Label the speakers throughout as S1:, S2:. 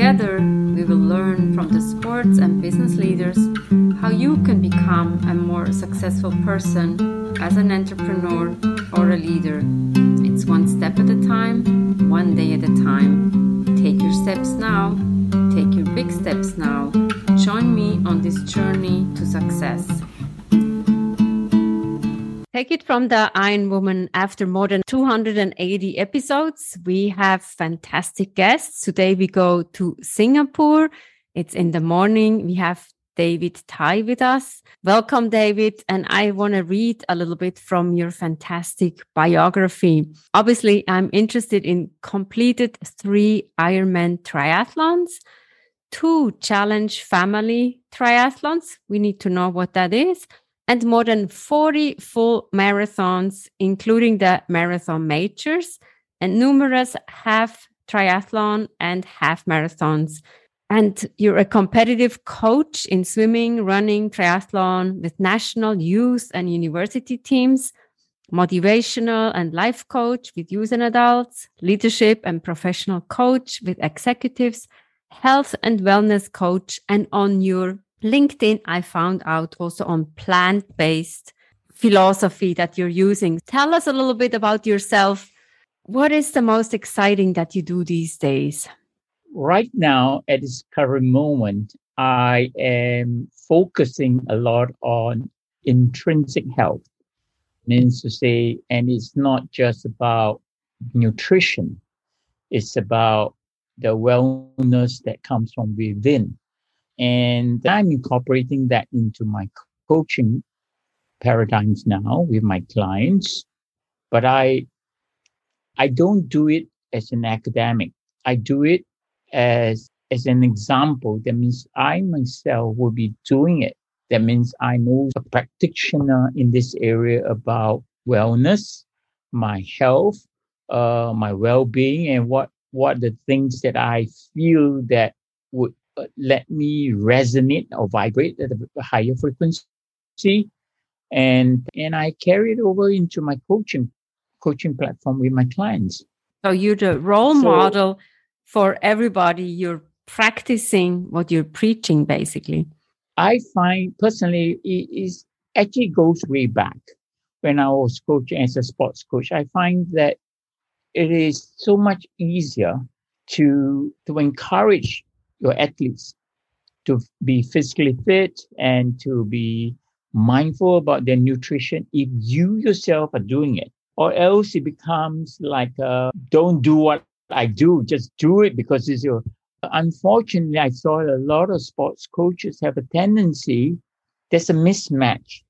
S1: Together, we will learn from the sports and business leaders how you can become a more successful person as an entrepreneur or a leader. It's one step at a time, one day at a time. Take your steps now, take your big steps now. Join me on this journey to success. Take it from the Iron Woman. After more than 280 episodes, we have fantastic guests. Today we go to Singapore. It's in the morning. We have David Tai with us. Welcome, David. And I want to read a little bit from your fantastic biography. Obviously, I'm interested in completed three Ironman triathlons, two challenge family triathlons. We need to know what that is and more than 40 full marathons, including the marathon majors and numerous half triathlon and half marathons. And you're a competitive coach in swimming, running, triathlon with national youth and university teams, motivational and life coach with youth and adults, leadership and professional coach with executives, health and wellness coach, and on your LinkedIn, I found out also on plant based philosophy that you're using. Tell us a little bit about yourself. What is the most exciting that you do these days?
S2: Right now, at this current moment, I am focusing a lot on intrinsic health. Means to say, and it's not just about nutrition, it's about the wellness that comes from within and I'm incorporating that into my coaching paradigms now with my clients. But I, I don't do it as an academic. I do it as, as an example. That means I myself will be doing it. That means I'm also a practitioner in this area about wellness, my health, uh, my well-being, and what what the things that I feel that would let me resonate or vibrate at a higher frequency. And and i carry it over into my coaching coaching platform with my clients.
S1: So you're the role so, model for everybody. You're practicing what you're preaching basically.
S2: I find personally it is actually goes way back. When i was coaching as a sports coach i find that it is so much easier to to encourage your athletes to be physically fit and to be mindful about their nutrition if you yourself are doing it. Or else it becomes like uh, don't do what i do just do it because it's your unfortunately i saw a lot of sports coaches have a tendency there's a mismatch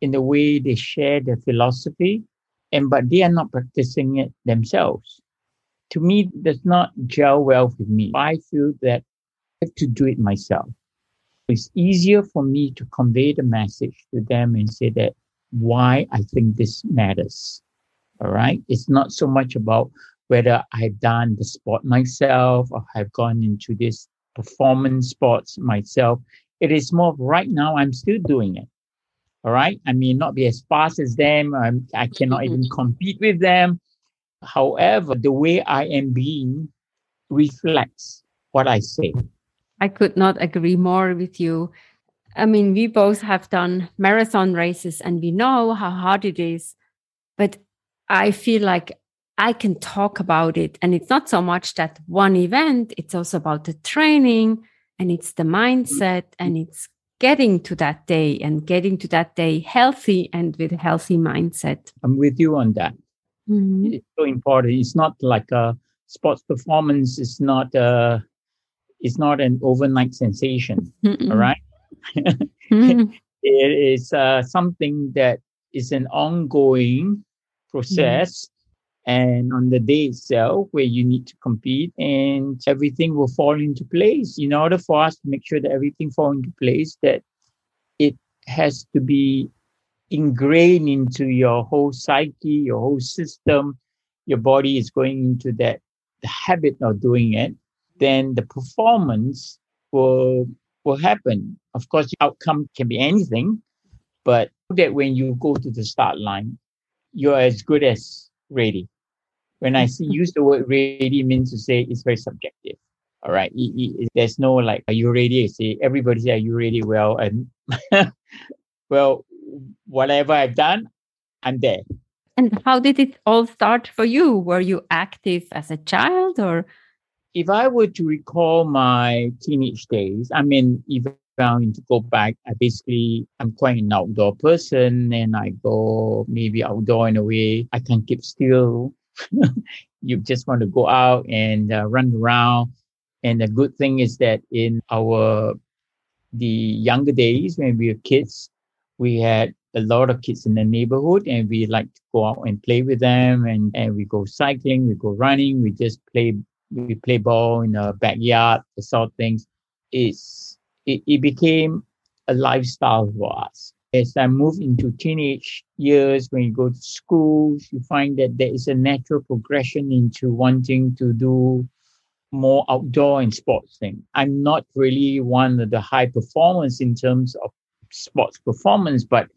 S2: in the way they share their philosophy and but they are not practicing it themselves. To me does not gel well with me. I feel that to do it myself. It's easier for me to convey the message to them and say that why I think this matters. All right. It's not so much about whether I've done the sport myself or have gone into this performance sports myself. It is more right now I'm still doing it. All right. I may not be as fast as them. I'm, I cannot even mm-hmm. compete with them. However, the way I am being reflects what I say.
S1: I could not agree more with you. I mean, we both have done marathon races and we know how hard it is. But I feel like I can talk about it. And it's not so much that one event, it's also about the training and it's the mindset and it's getting to that day and getting to that day healthy and with a healthy mindset.
S2: I'm with you on that. Mm-hmm. It's so important. It's not like a sports performance, it's not a it's not an overnight sensation. Mm-mm. All right? mm. It is uh, something that is an ongoing process. Mm. and on the day itself where you need to compete and everything will fall into place in order for us to make sure that everything fall into place that it has to be ingrained into your whole psyche your whole system your body is going into that the habit of doing it then the performance will will happen of course the outcome can be anything but that when you go to the start line you're as good as ready when I see use the word ready means to say it's very subjective. All right. It, it, there's no like, are you ready? Say everybody say, are you ready? Well, and well, whatever I've done, I'm there.
S1: And how did it all start for you? Were you active as a child or?
S2: If I were to recall my teenage days, I mean, if I want to go back, I basically, I'm quite an outdoor person and I go maybe outdoor in a way I can keep still you just want to go out and uh, run around. And the good thing is that in our the younger days when we were kids, we had a lot of kids in the neighborhood and we like to go out and play with them and, and we go cycling, we go running, we just play we play ball in the backyard, the sort of things. It's it, it became a lifestyle for us as I move into teenage years, when you go to schools, you find that there is a natural progression into wanting to do more outdoor and sports thing. I'm not really one of the high performers in terms of sports performance, but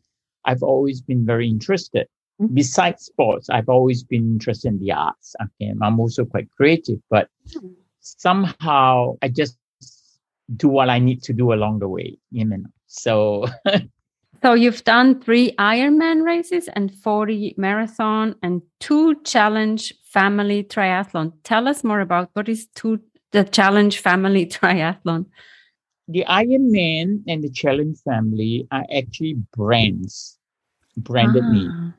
S2: I've always been very interested. Mm-hmm. Besides sports, I've always been interested in the arts. Okay, I'm also quite creative, but mm-hmm. somehow I just do what I need to do along the way. You know, so
S1: So you've done three Ironman races and 40 marathon and two challenge family triathlon. Tell us more about what is two the challenge family triathlon.
S2: The Ironman and the challenge family are actually brands, branded ah. name,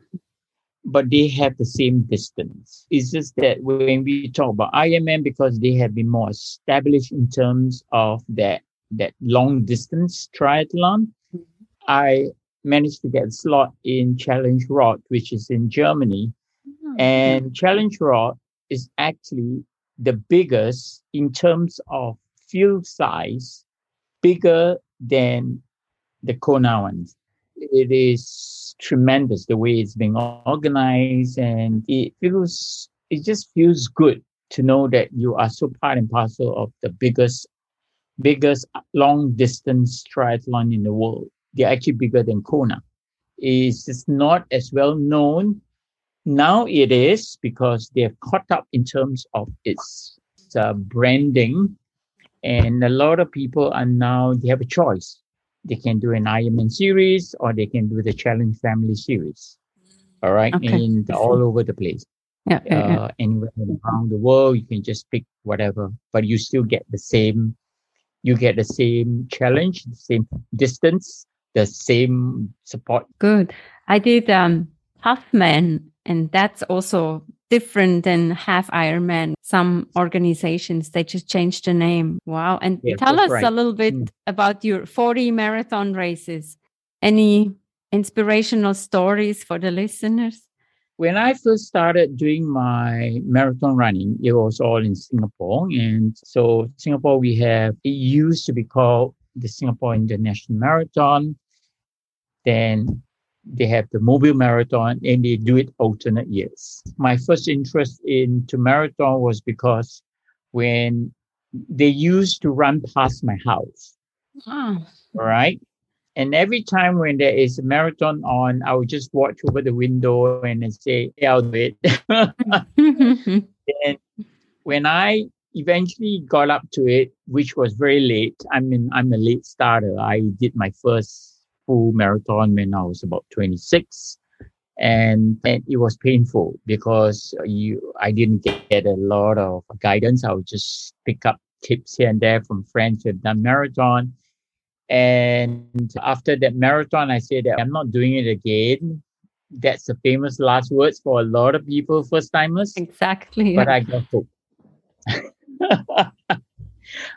S2: but they have the same distance. It's just that when we talk about Ironman, because they have been more established in terms of that that long distance triathlon, I managed to get a slot in Challenge Roth, which is in Germany. Mm-hmm. And Challenge Roth is actually the biggest in terms of field size, bigger than the Kona ones. It is tremendous the way it's being organized and it feels, it just feels good to know that you are so part and parcel of the biggest, biggest long distance triathlon in the world they're actually bigger than Kona. It's just not as well known. Now it is because they're caught up in terms of its uh, branding. And a lot of people are now, they have a choice. They can do an Ironman series or they can do the Challenge Family series. All right. Okay. And all over the place.
S1: Yeah, yeah, uh,
S2: yeah. Anywhere around the world, you can just pick whatever, but you still get the same, you get the same challenge, the same distance, the same support.
S1: Good. I did um, Halfman, and that's also different than half Ironman. Some organizations they just changed the name. Wow! And yes, tell us right. a little bit mm. about your 40 marathon races. Any inspirational stories for the listeners?
S2: When I first started doing my marathon running, it was all in Singapore. And so Singapore, we have, it used to be called the Singapore International Marathon. Then they have the mobile marathon and they do it alternate years. My first interest into marathon was because when they used to run past my house. Ah. Oh. Right. And every time when there is a marathon on, I would just watch over the window and say, hey, I'll do it. and when I eventually got up to it, which was very late, I mean, I'm a late starter. I did my first full marathon when I was about 26. And, and it was painful because you, I didn't get a lot of guidance. I would just pick up tips here and there from friends who have done marathon. And after that marathon, I said that I'm not doing it again. That's the famous last words for a lot of people, first timers.
S1: Exactly.
S2: But I got hooked.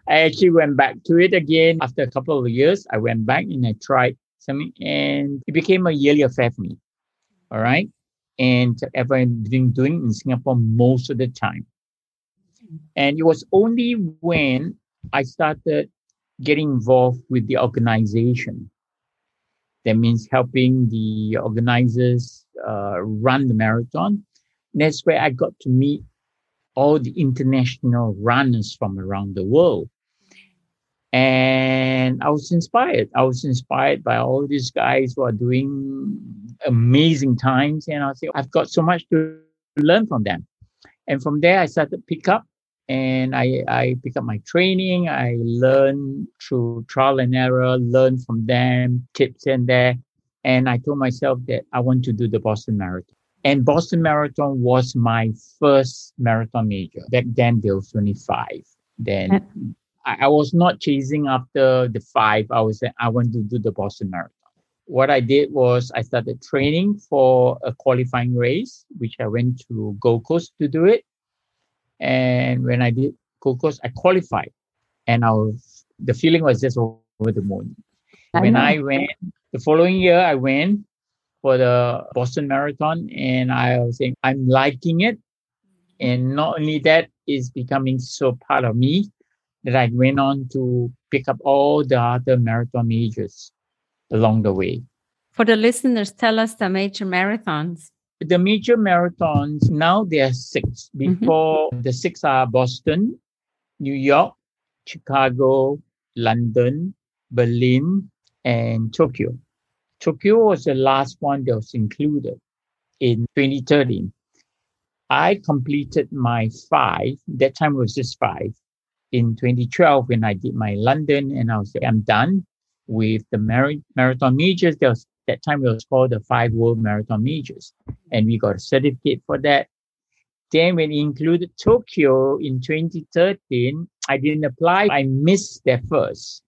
S2: I actually went back to it again after a couple of years. I went back and I tried something, and it became a yearly affair for me. All right. and ever been doing in Singapore most of the time. And it was only when I started getting involved with the organization. That means helping the organizers uh, run the marathon. And that's where I got to meet all the international runners from around the world. And I was inspired. I was inspired by all these guys who are doing amazing times. And I was I've got so much to learn from them. And from there, I started to pick up and I, I pick up my training. I learn through trial and error, learn from them, tips and there. And I told myself that I want to do the Boston Marathon. And Boston Marathon was my first marathon major. Back then, there was 25. Then I, I was not chasing after the five. I was I want to do the Boston Marathon. What I did was I started training for a qualifying race, which I went to Gold Coast to do it. And when I did Gold Coast, I qualified, and I was the feeling was just over the moon. I when know. I went the following year, I went for the Boston Marathon, and I was saying I'm liking it, and not only that is becoming so part of me that I went on to pick up all the other marathon majors along the way.
S1: For the listeners, tell us the major marathons.
S2: The major marathons, now there are six. Mm-hmm. Before mm-hmm. the six are Boston, New York, Chicago, London, Berlin, and Tokyo. Tokyo was the last one that was included in 2013. I completed my five. That time was just five in 2012 when I did my London and I was like, I'm done with the mar- marathon majors. There was that time it was called the five world marathon majors. And we got a certificate for that. Then when it included Tokyo in 2013, I didn't apply. I missed that first.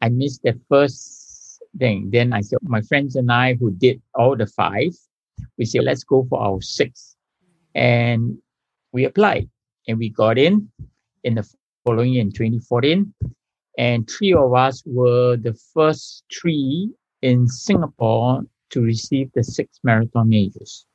S2: I missed the first thing. Then I said, my friends and I who did all the five, we said, let's go for our sixth. And we applied and we got in in the following in 2014. And three of us were the first three in Singapore to receive the six marathon majors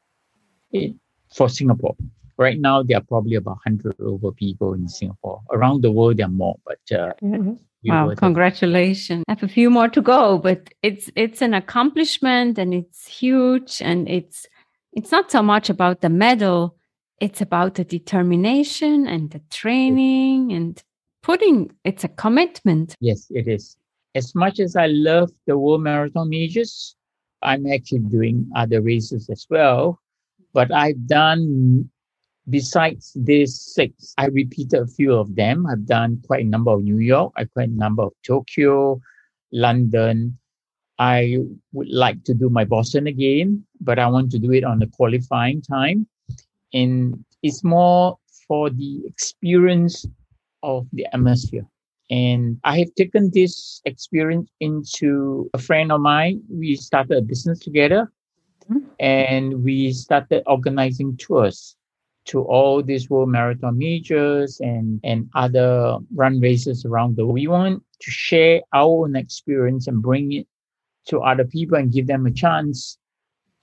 S2: for Singapore. Right now, there are probably about 100 over people in Singapore. Around the world, there are more, but uh,
S1: mm-hmm. Wow, congratulations. I have a few more to go, but it's it's an accomplishment and it's huge and it's it's not so much about the medal it's about the determination and the training and putting it's a commitment.
S2: Yes it is. As much as i love the world marathon majors i'm actually doing other races as well but i've done besides these six i repeated a few of them. I've done quite a number of new york i quite a number of tokyo london. I would like to do my boston again but i want to do it on the qualifying time and it's more for the experience of the atmosphere. And I have taken this experience into a friend of mine. We started a business together mm-hmm. and we started organizing tours to all these world marathon majors and, and other run races around the world. We want to share our own experience and bring it to other people and give them a chance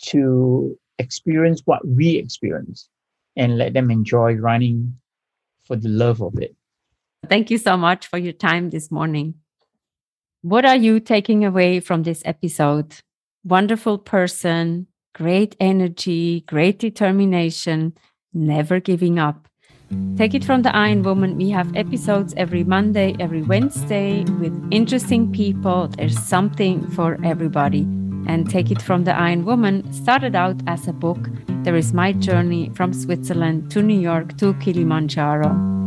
S2: to experience what we experience and let them enjoy running for the love of it.
S1: Thank you so much for your time this morning. What are you taking away from this episode? Wonderful person, great energy, great determination, never giving up. Take it from the Iron Woman. We have episodes every Monday, every Wednesday with interesting people. There's something for everybody and Take It From the Iron Woman started out as a book. There is my journey from Switzerland to New York to Kilimanjaro.